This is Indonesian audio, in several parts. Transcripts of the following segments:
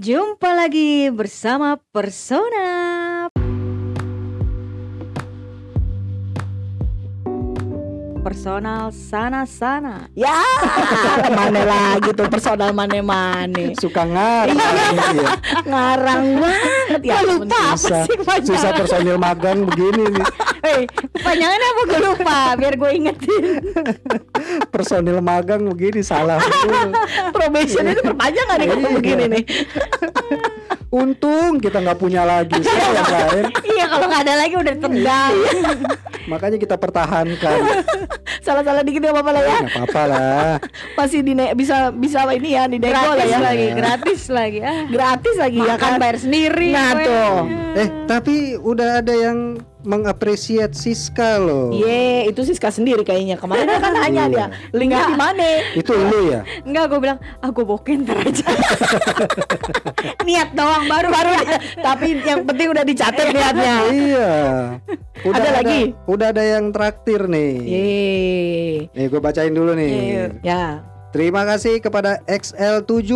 Jumpa lagi bersama Persona. Personal sana-sana. Ya, ke mana lagi tuh personal mane-mane Suka ngarang ya. Ngarang banget ya lupa apa Susah, sih panjangan? susah personil magang begini nih. Hei, panjangannya apa gue lupa biar gue ingetin. Personil magang begini salah. Probation itu perpanjangan nih Iya. begini nih Untung kita nggak punya lagi Saya yang lain. iya kalau nggak ada lagi udah tendang. Makanya kita pertahankan. Salah-salah dikit gak apa-apa lah ya Nggak apa-apa lah. Masih dine bisa bisa ini ya di nego lah gratis ya lagi, gratis lagi. Ah, Gratis lagi ya makan kan bayar sendiri. Nah, tuh. Eh tapi udah ada yang mengapresiasi Siska loh. Ye, itu Siska sendiri kayaknya. Kemarin kan nanya dia, linknya di mana? Itu lu ya. Enggak, gue bilang, ah gue boken ntar aja. Niat doang baru Baru tapi yang penting udah dicatat niatnya. iya. Udah Ada lagi? Udah ada yang traktir nih. Ye. Nih gue bacain dulu nih. Iya. Ya. Terima kasih kepada XL7.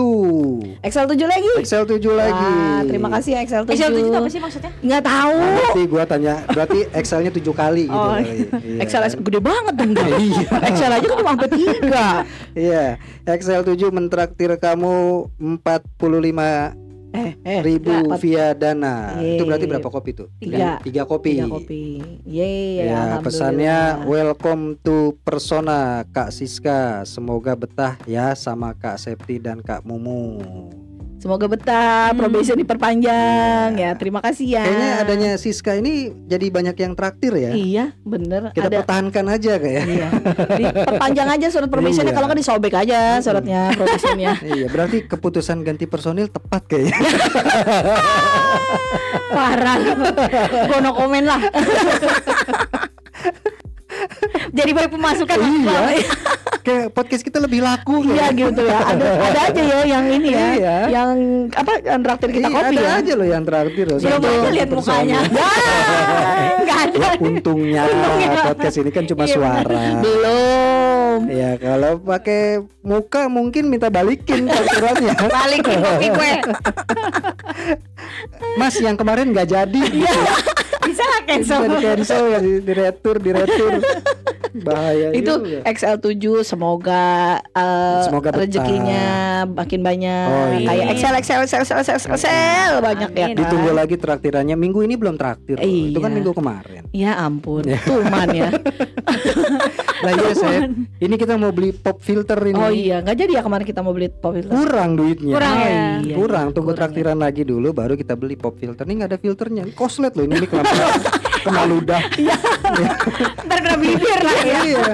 Excel 7 lagi. XL7 lagi. Wah, terima kasih ya Excel 7. Excel itu apa sih maksudnya? Nggak tahu. Nanti gua tanya, berarti Excelnya tujuh kali gitu Oh, kali. Iya. Excel gede banget dong. Iya. Excel aja kan cuma sampai tiga. Iya, XL7 mentraktir kamu 45 Eh, eh. ribu via Dana. Yeay. Itu berarti berapa kopi tuh? Tiga. Tiga kopi. Tiga kopi. Yeay, Ya, alhamdulillah. pesannya welcome to Persona Kak Siska. Semoga betah ya sama Kak Septi dan Kak Mumu. Semoga betah, probation diperpanjang ya. Terima kasih ya. Kayaknya adanya Siska ini jadi banyak yang traktir ya. Iya, bener. Kita ada. pertahankan aja kayak. Iya. Diperpanjang aja surat probationnya Iya. kalau nggak disobek aja suratnya probationnya. iya, berarti keputusan ganti personil tepat kayaknya. Parah. gue no komen lah. Jadi baik pemasukan iya. Kayak podcast kita lebih laku Iya kayaknya. gitu ya. Ada ada aja ya yang ini ya. Iya. Yang apa yang traktir kita Iya, kopi ada ya. aja loh yang traktir loh. Belum aja lihat mukanya. Enggak ada. Ya, untungnya podcast ini kan cuma Iya, suara. Belum. Ya kalau pakai muka mungkin minta balikin fakturannya. Balikin kopi gue. Mas yang kemarin nggak jadi. Bisa nggak Bisa cancel? di cancel ya di, di retur di retur. Bahaya Itu juga. XL7 semoga eh, Semoga betah. rezekinya makin banyak. Oh, iya. Kayak XL XL XL XL XL, XL, XL banyak ya. Amin. kan? Ditunggu lagi traktirannya minggu ini belum traktir. loh. Itu kan Iya. minggu kemarin. Ya ampun, tuman ya. Nah iya saya. Ini kita mau beli pop filter ini. Oh iya, nggak jadi ya kemarin kita mau beli pop filter. Kurang duitnya. Kurang ya? Iya, Kurang, iya, tunggu kurang traktiran lagi dulu baru kita beli pop filter. Ini nggak ada filternya. Koslet loh ini, ini kena kena ludah. Ntar kena bibir lah ya. Iya.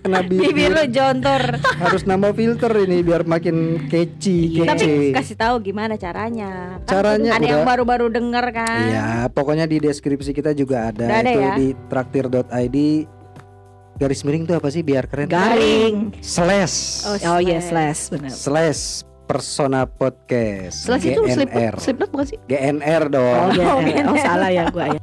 Kena Bibir bibir. lo jontor. Harus nambah filter ini biar makin kece, Iya. Tapi kasih tahu gimana caranya. Kan Caranya ada yang udah- baru-baru denger kan. Iya, pokoknya di deskripsi kita juga ada, Udah ada itu ya? di traktir.id garis miring itu apa sih biar keren? Garing. Slash. Oh, Oh iya, slash. slash benar. Slash Persona Podcast. Slash itu GNR. slipknot, slipknot bukan sih? GNR Oh, dong. iya. Oh, Oh, benar. salah ya gua ya.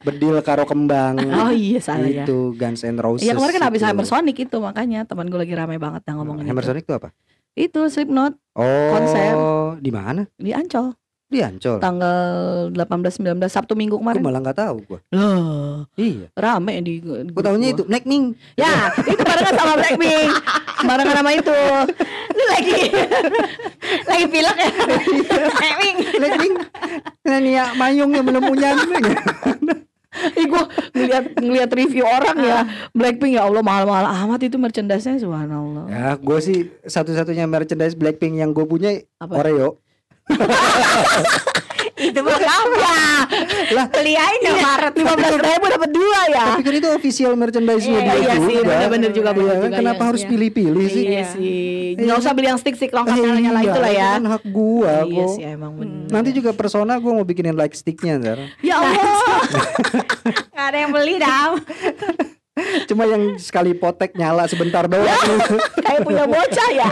Bedil karo kembang. Oh iya salah ya. itu Guns N' Roses. Iya kemarin kan habis itu. Hammer Sonic itu makanya teman gue lagi ramai banget yang ngomongin Hammer itu. Sonic itu apa? Itu Slipknot Oh, Konser. di mana? di Ancol Di Ancol. tanggal 18 19 Sabtu Minggu kemarin. malah nggak tahu gua. Loh, Iya. rame di, Aku tahunya itu Blackpink. Ya, itu barengan sama Blackpink. barengan sama itu. Lu lagi lagi pilek ya. Blackpink. Nah, nih ya mayung yang belum punya. Ih gue ngeliat ngeliat review orang ya Blackpink ya Allah mahal-mahal amat itu merchandise-nya subhanallah. ya, gue sih satu-satunya merchandise Blackpink yang gue punya Apa? Oreo. Itu mah kamu. Lah, Beli aja Iya, Maret. lima belas ribu dapat dua ya. tapi kan itu official merchandise-nya Iya, dia iya sih, juga. bener-bener juga, bener Iya, juga, kenapa iya, harus pilih-pilih sih? Iya sih. Nggak usah beli yang stick-stick lengkap nyala-nyala Iya, itu lah ya. Kan hak gua Iya kok. sih emang bener. Nanti juga persona gue mau bikinin like sticknya ntar. Ya Allah. Gak ada yang beli dah. Cuma yang sekali potek nyala sebentar doang. Kayak punya bocah ya.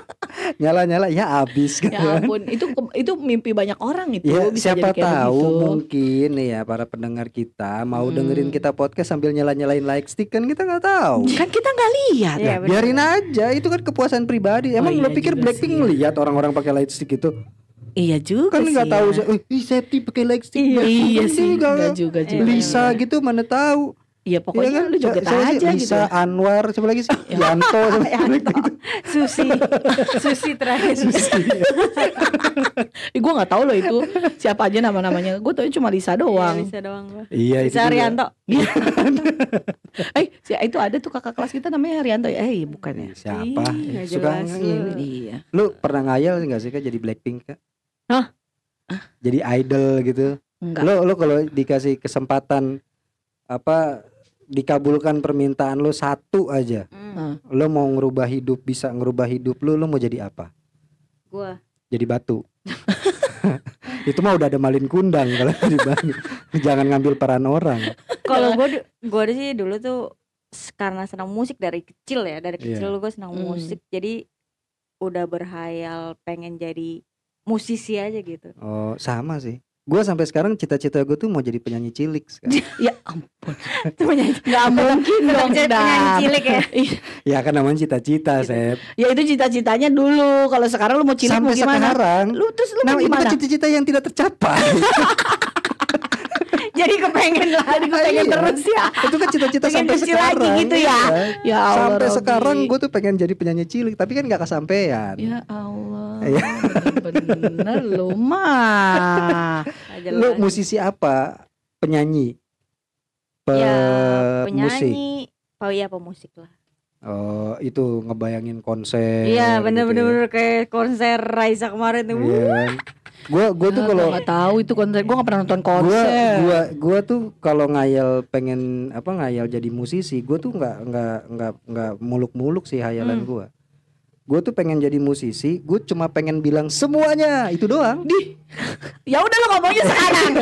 nyala-nyala ya abis kan. Ya ampun, itu itu mimpi banyak orang itu. Ya, bisa siapa jadi kayak tahu begitu. mungkin nih ya para pendengar kita mau Hmm. dengerin kita podcast sambil nyala-nyalain like stick kan kita nggak tahu. Kan kita nggak lihat. Iya, bener. Biarin aja, itu kan kepuasan pribadi. Emang Oh, lo iya pikir juga Blackpink sih, ya. ngeliat orang-orang pakai light stick itu? Iya juga Kan sih. nggak tahu ya. "Eh, Septi pakai light stick. Iya. Iya kan sih, juga." enggak juga juga. Lisa gitu mana tahu. Iya pokoknya Iya kan? lu juga Siapa sih? aja Lisa gitu. ya. Anwar, siapa lagi sih? Yanto, siapa Yanto. Susi. Susi terakhir. Eh, gue nggak tahu loh itu siapa aja nama-namanya. Gue tahu cuma Lisa Iya, doang. bisa doang gua. Iya itu Lisa juga. Arianto. eh, si itu ada tuh kakak kelas kita namanya Haryanto ya. Eh, bukan ya. Siapa? Ih, Suka jelas lu. ini. Iya. Lu pernah ngayal nggak sih kak jadi Blackpink kak? Hah? Jadi idol gitu. Enggak. Lo lo kalau dikasih kesempatan apa dikabulkan permintaan lo satu aja, Hmm, lo mau ngerubah hidup bisa ngerubah hidup lo, lo mau jadi apa? gua. Jadi batu. Itu mah udah ada malin kundang kalau jadi batu. Jangan ngambil peran orang. Kalau gua gua sih dulu tuh karena senang musik dari kecil ya, dari Iya. kecil gua senang Hmm. musik. Jadi udah berhayal pengen jadi musisi aja gitu. Oh sama sih. Gue sampai sekarang cita-cita gue tuh mau jadi penyanyi cilik sekarang. Ya ampun. Penyanyi Nggak mungkin dong, jadi penyanyi cilik ya. ya kan namanya cita-cita, Sep. Ya itu cita-citanya dulu. Kalau sekarang lu mau cilik mau Sampai gimana? sekarang. Lu terus lu Nah, mau itu kan gimana? cita-cita yang tidak tercapai. Jadi kepengen lah, jadi kepengen Iya. terus ya. itu kan cita-cita sampai kecil lagi sekarang. gitu ya. Iya. Ya Allah. Sampai Robi. sekarang gue tuh pengen jadi penyanyi cilik, tapi kan nggak kesampaian. Ya Allah. Iya. Bener lu mah. Lu musisi apa? Penyanyi. Pe ya musik. penyanyi. Oh iya pemusik lah. Oh, itu ngebayangin konser. Iya gitu bener-bener ya. bener kayak konser Raisa kemarin tuh. Iya kan. Gua gua tuh Ah, kalau gua nggak tahu itu konser. Gua nggak pernah nonton gua konser. gua gua tuh kalau ngayal pengen apa ngayal jadi musisi, gua tuh nggak nggak nggak nggak muluk-muluk sih hayalan Hmm. gua. Gua tuh pengen jadi musisi, gue cuma pengen bilang semuanya itu doang. Di. Ya udah lu ngomongnya sekarang.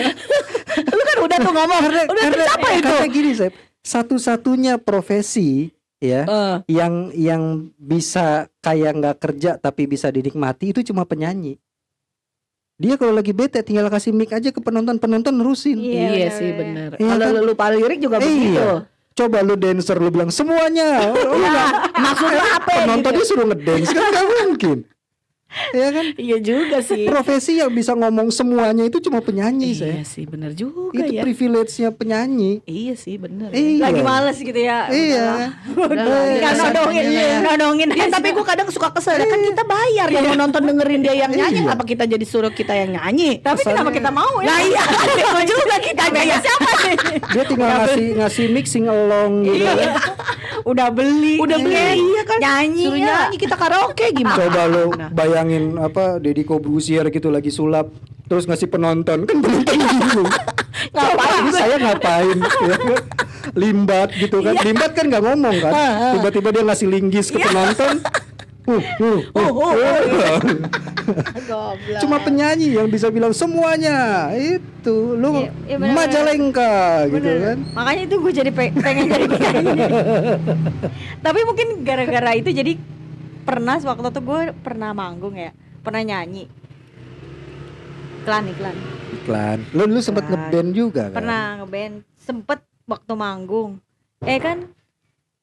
lu kan udah tuh ngomong. udah tercapai itu. Karena gini, Sep, satu-satunya profesi ya Eh, yang yang bisa kayak nggak kerja tapi bisa dinikmati itu cuma penyanyi. Dia kalau lagi bete tinggal kasih mic aja ke penonton penonton nerusin. Iya, iya sih bener. bener. Iya Kalau kan? lu lupa lirik juga Iya. begitu. Coba lu dancer lu bilang semuanya. Oh, enggak. Maksudnya apa ya? Penontonnya suruh ngedance kan nggak mungkin. Ya kan? Iya juga sih. Profesi yang bisa ngomong semuanya itu cuma penyanyi, Iya saya. sih bener juga Itu ya. privilege-nya penyanyi. Iya sih bener. Iya. Lagi males gitu ya. Iya. Udah lah, Eh, Kan biasa nodongin, aja. nodongin. Ya aja. tapi gue kadang suka kesel ya kan kita bayar yang mau nonton dengerin dia yang nyanyi Iya. apa kita jadi suruh kita yang nyanyi Tapi kenapa kita mau ya? Nah iya Mau juga kita kayak siapa nih Dia tinggal ngasih ngasih mixing along gitu. Iya. Udah beli. Udah beli tiket, iya kan Nyanyi. Suruh ya. nyanyi kita karaoke gimana Coba lu Nah. bayangin apa Deddy Kobusier gitu lagi sulap terus ngasih penonton kan penonton bingung. Ngapain saya ngapain ya kan? Limbat gitu kan. Limbat kan nggak ngomong kan. Tiba-tiba dia ngasih linggis ke penonton. Uh, uh, uh, uh. Goblok. Cuma penyanyi yang bisa bilang semuanya. Itu lu Iya, iya bener-bener. Majalengka gitu Bener. kan. Makanya itu gue jadi pe- pengen jadi penyanyi. Tapi mungkin gara-gara itu jadi pernah waktu itu gue pernah manggung ya, pernah nyanyi. Iklan iklan. Iklan. Lu lu sempat Iklan. ngeband juga kan? Pernah ngeband, sempet waktu manggung. Eh kan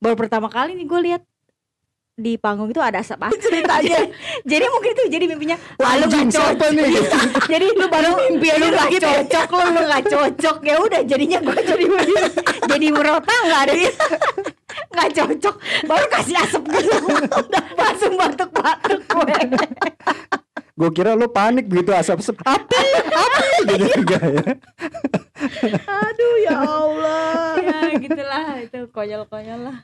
baru pertama kali nih gue lihat di panggung itu ada asap asap ceritanya. jadi mungkin itu jadi mimpinya Wah, ah, lu gak cocok. nih? jadi lu baru mimpi lu gak cocok. lu lu gak cocok. Ya udah jadinya gue jadi jadi merota nggak ada. Nggak cocok. Baru kasih asap gitu. Udah langsung batuk-batuk gue Gue kira lu panik begitu asap-asap. Api, api gitu enggak ya. Aduh ya Allah. Ya gitulah. Itu konyol-konyol lah.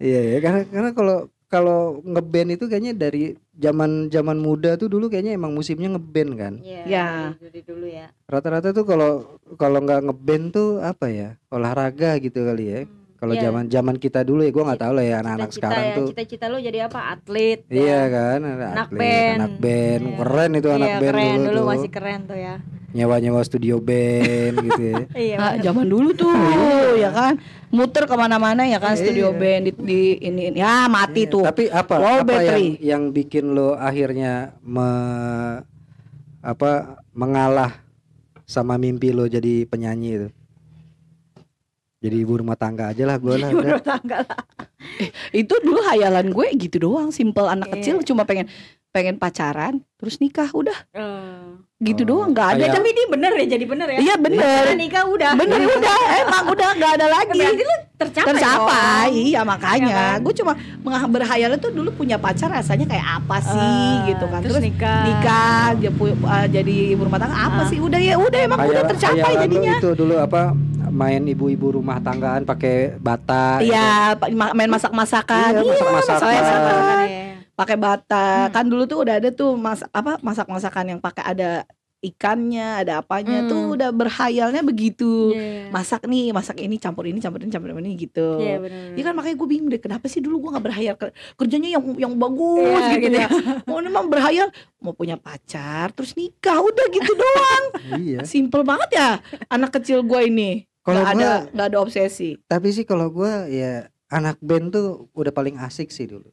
Iya ya, karena karena kalau kalau ngeband itu kayaknya dari zaman zaman muda tuh dulu kayaknya emang musimnya ngeband kan. Ya. dari dulu ya Rata-rata tuh kalau kalau nggak ngeband tuh apa ya olahraga gitu kali ya. Kalau Iya. zaman zaman kita dulu ya, gue nggak tahu lah ya anak-anak sekarang ya, tuh. cita-cita lu jadi apa atlet Iya ya. kan, Anak atlet, band. anak band, Iya. keren itu anak Iya, band keren dulu, dulu tuh. masih keren tuh ya nyewa-nyewa studio band gitu ya. Iya. Ah, zaman dulu tuh ya kan muter ke mana-mana ya kan studio Iya. band di, di ini ya mati tuh Tapi apa Low apa yang battery. yang bikin lo akhirnya me, apa mengalah sama mimpi lo jadi penyanyi itu? Jadi ibu rumah tangga aja lah gue lah. udah. Rumah tangga lah. itu dulu hayalan gue gitu doang simple anak Iya. kecil cuma pengen pengen pacaran terus nikah udah gitu Oh, doang nggak ada kayak- Tapi ini bener ya jadi bener ya. iya bener Karena nikah udah. bener udah emang udah nggak ada lagi Berarti lu tercapai. tercapai dong. iya makanya Iya kan? gue cuma berhayal tuh dulu punya pacar rasanya kayak apa sih Ah, gitu kan terus nikah. nikah dia pu- ah, jadi ibu rumah tangga apa Ah. sih udah ya udah emang udah Khayal- tercapai jadinya itu dulu apa main ibu-ibu rumah tanggaan pakai bata. gitu. Iya, ma- main masak-masakan. Iya, masak-masakan. masak-masakan. Iya. Pakai bata. Hmm. Kan dulu tuh udah ada tuh mas apa masak-masakan yang pakai ada ikannya, ada apanya Hmm. tuh udah berhayalnya begitu. Iya. Masak nih, masak ini, campur ini, campur ini, campur ini gitu. Iya bener. Iya kan makanya gue bingung deh kenapa sih dulu gue nggak berhayal ke- kerjanya yang yang bagus Iya, gitu, gitu ya. Mau ini mah berhayal mau punya pacar terus nikah udah gitu doang. Iya. Simple banget ya anak kecil gue ini. Kalau Gak ada gua- nggak ada obsesi. Tapi sih kalau gua ya anak band tuh udah paling asik sih dulu.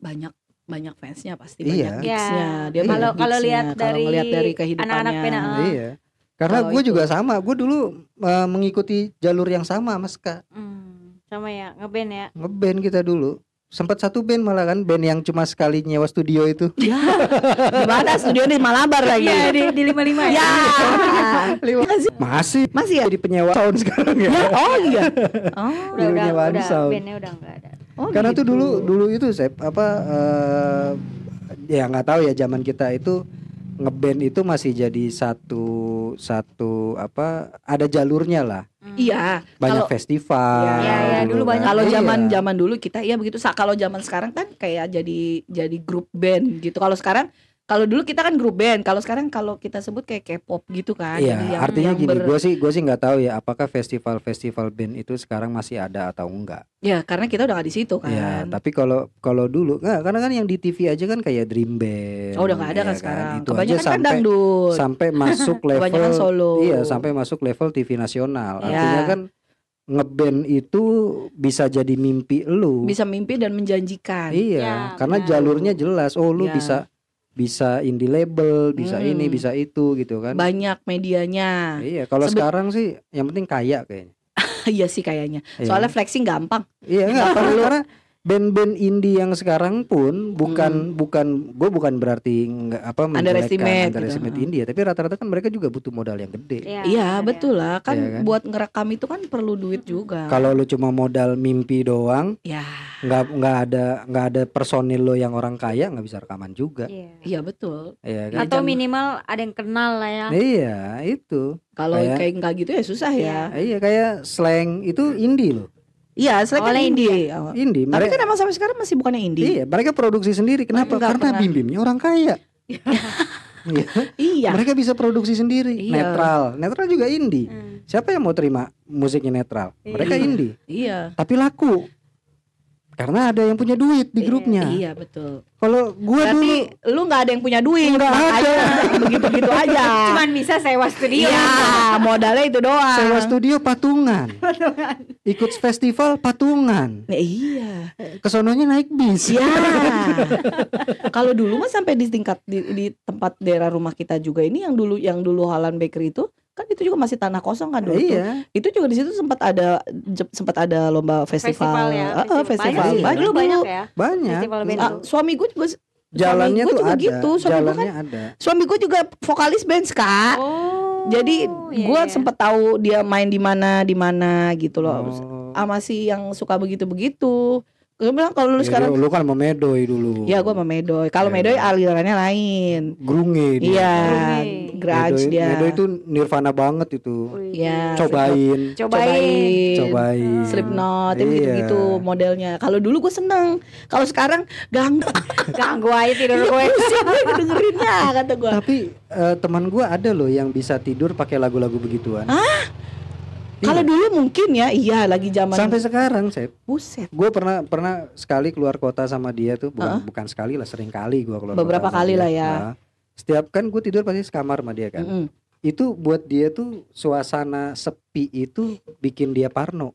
Banyak banyak fansnya pasti Iya. banyak gigsnya Iya. dia Kalau- banyak kalau gigsnya. lihat Kalau dari ngeliat dari kehidupannya anak-anak band, ah. Iya. Karena Kalau gue juga sama. Gue dulu eh, mengikuti jalur yang sama Mas Kak. Hmm, sama ya ngeband ya. Ngeband kita dulu. Sempat satu band malah kan band yang cuma sekali nyewa studio itu. ya di mana studio di Malabar lagi Iya di di lima lima ya. ya Masih masih ya jadi penyewa sound sekarang ya. ya oh iya oh, Udah udah udah sound. bandnya udah enggak ada. Oh Karena tuh gitu. dulu dulu itu Sep apa eh, ya nggak tahu ya zaman kita itu ngeband itu masih jadi satu satu apa ada jalurnya lah. Hmm. iya Banyak Kalau- festival. Iya, iya, dulu dulu kan. banyak. kalau Iya. zaman zaman dulu kita ya begitu Sa- kalau zaman sekarang kan kayak jadi jadi grup band gitu kalau sekarang kalau dulu kita kan grup band kalau sekarang kalau kita sebut kayak K-pop gitu kan Iya, Jadi yang- artinya yang gini, ber- gue sih gue sih nggak tahu ya apakah festival-festival band itu sekarang masih ada atau enggak. ya karena kita udah gak di situ kan Ya, tapi kalau kalau dulu nggak, karena kan yang di TV aja kan kayak Dream Band. oh udah gak ada ya kan sekarang Itu aja kebanyakan kan sampai dangdut sampai masuk level solo Iya, sampai masuk level TV nasional. Iya. Artinya kan ngeband itu bisa jadi mimpi lu. bisa mimpi dan menjanjikan Iya, Ya, karena benar. jalurnya jelas. Oh, lu Ya. bisa bisa indie label, bisa Hmm. ini, bisa itu gitu kan. banyak medianya Iya, kalau Sebe- sekarang sih yang penting kaya kayaknya. iya sih kayaknya Iya. soalnya flexing gampang Iya enggak karena, karena band-band indie yang sekarang pun bukan bukan gue bukan berarti nggak apa Hmm. Underestimate gitu. underestimate indie ya, tapi rata-rata kan mereka juga butuh modal yang gede. Iya, iya ya. betul lah kan, Iya kan? buat ngerekam itu kan perlu duit juga Kalau lu cuma modal mimpi doang, ya nggak nggak ada nggak ada personil lo yang orang kaya nggak bisa rekaman juga. Iya. iya betul Iya kan? Ya, Atau minimal ada yang kenal lah ya. Iya, itu. kalau Kayak- kayak nggak gitu ya susah ya Iya kayak slang itu indie loh. Iya selain kan indie Oh. Indie. tapi Mereka, kan emang sampai sekarang masih bukannya indie iya, mereka produksi sendiri. Kenapa? Enggak Karena pernah. bim-bimnya orang kaya. Iya. iya Mereka bisa produksi sendiri. Iya. Netral. Netral juga indie. Hmm. Siapa yang mau terima musiknya netral? Mereka Iya. indie. iya Tapi laku. Karena ada yang punya duit di Iya. grupnya. iya betul Kalau gua berarti dulu lu nggak ada yang punya duit Nggak makanya begitu-begitu aja Cuman bisa sewa studio. iya modalnya itu doang sewa studio patungan. Ikut festival patungan. Ya, iya Kesononya naik bis. Iya. Kalau dulu mah sampai di tingkat di, di tempat daerah rumah kita juga ini yang dulu yang dulu Halan Bakery itu kan itu juga masih tanah kosong kan dulu tuh. Iya. Itu juga di situ sempat ada sempat ada lomba festival. Festival ya. Ah, festival. Banyak sih. Banyak Dulu banyak ya. Banyak. Festival band Ah, tuh. suami gue juga Jalannya suami gue tuh juga ada. gitu. Suami gue kan Jalannya ada. suami gue juga vokalis band ska. Oh. Jadi iya, gue iya. sempat tahu dia main di mana di mana gitu loh. Oh. Sama si yang suka begitu-begitu. Gue bilang kalau lu Ya, sekarang lu kan mau medoy dulu. Ya gue sama Medoy. Kalau Iya. Medoy alirannya lain. Grunge dia. Iya, grunge Medoy, dia. Medoy itu nirvana banget itu. Wih. Iya. Cobain. Cobain. Cobain. Slipknot Iya. gitu-gitu modelnya. Kalau dulu gue seneng. Kalau sekarang ganggu. Ganggu aja tidur gue. Pusing gue dengerinnya kata gue. Tapi eh, teman gua ada loh yang bisa tidur pakai lagu-lagu begituan. Kalau Iya. dulu mungkin ya, iya lagi zaman Sampai sekarang, Sep. buset. Gue pernah pernah sekali keluar kota sama dia tuh, bukan bukan sekali lah, sering kali gue keluar. Beberapa kota kali lah ya. Nah, setiap kan gue tidur pasti sekamar sama dia kan. Mm-mm. Itu buat dia tuh suasana sepi itu bikin dia parno.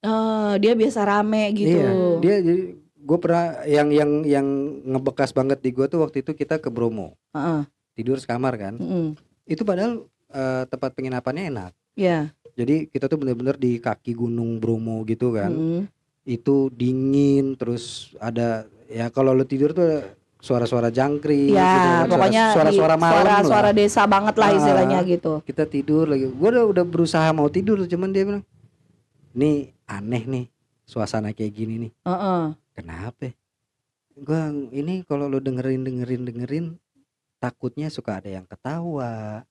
Eh, dia biasa rame gitu. Iya, dia jadi gue pernah yang yang yang ngebekas banget di gue tuh waktu itu kita ke Bromo Heeh. tidur sekamar kan. Mm-mm. Itu padahal eh, tempat penginapannya enak. Ya. Jadi kita tuh bener-bener di kaki gunung Bromo gitu kan. Mm-mm. Itu dingin terus ada ya kalau lu tidur tuh suara-suara jangkrik Ya, gitu kan. pokoknya suara-suara malam suara-suara desa banget lah Ah. istilahnya gitu. Kita tidur lagi. Gue udah udah berusaha mau tidur cuman dia bilang, "Nih aneh nih suasana kayak gini nih." Heeh. Kenapa? Gua ini kalau lu dengerin dengerin dengerin takutnya suka ada yang ketawa,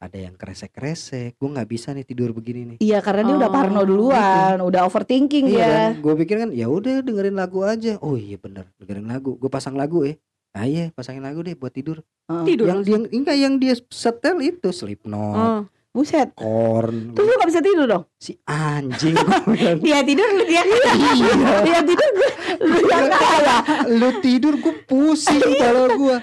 ada yang kresek-kresek. Gue nggak bisa nih tidur begini nih. Iya karena dia udah Oh, parno duluan, udah overthinking Iya dia. kan? Gue pikir kan ya udah dengerin lagu aja. Oh iya bener dengerin lagu. Gue pasang lagu eh. Ah iya pasangin lagu deh buat tidur. Heeh. Tidur yang dia enggak yang dia setel itu Slipknot, Oh. Buset. Korn. Terus lu gak bisa tidur dong? Si anjing Dia tidur lu dia Dia tidur gue lu yang kalah. Lu tidur gue pusing kalau gua.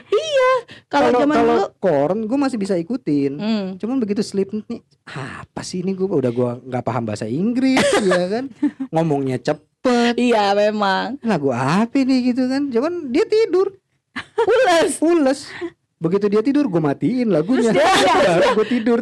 Kalau Kalau zaman dulu Korn gue masih bisa ikutin. Hmm. Cuman begitu Slipknot nih apa sih ini gue udah gua nggak paham bahasa Inggris ya kan ngomongnya cepet Iya memang. lagu apa nih gitu kan cuman dia tidur Pules. pules begitu dia tidur gue matiin lagunya baru gue tidur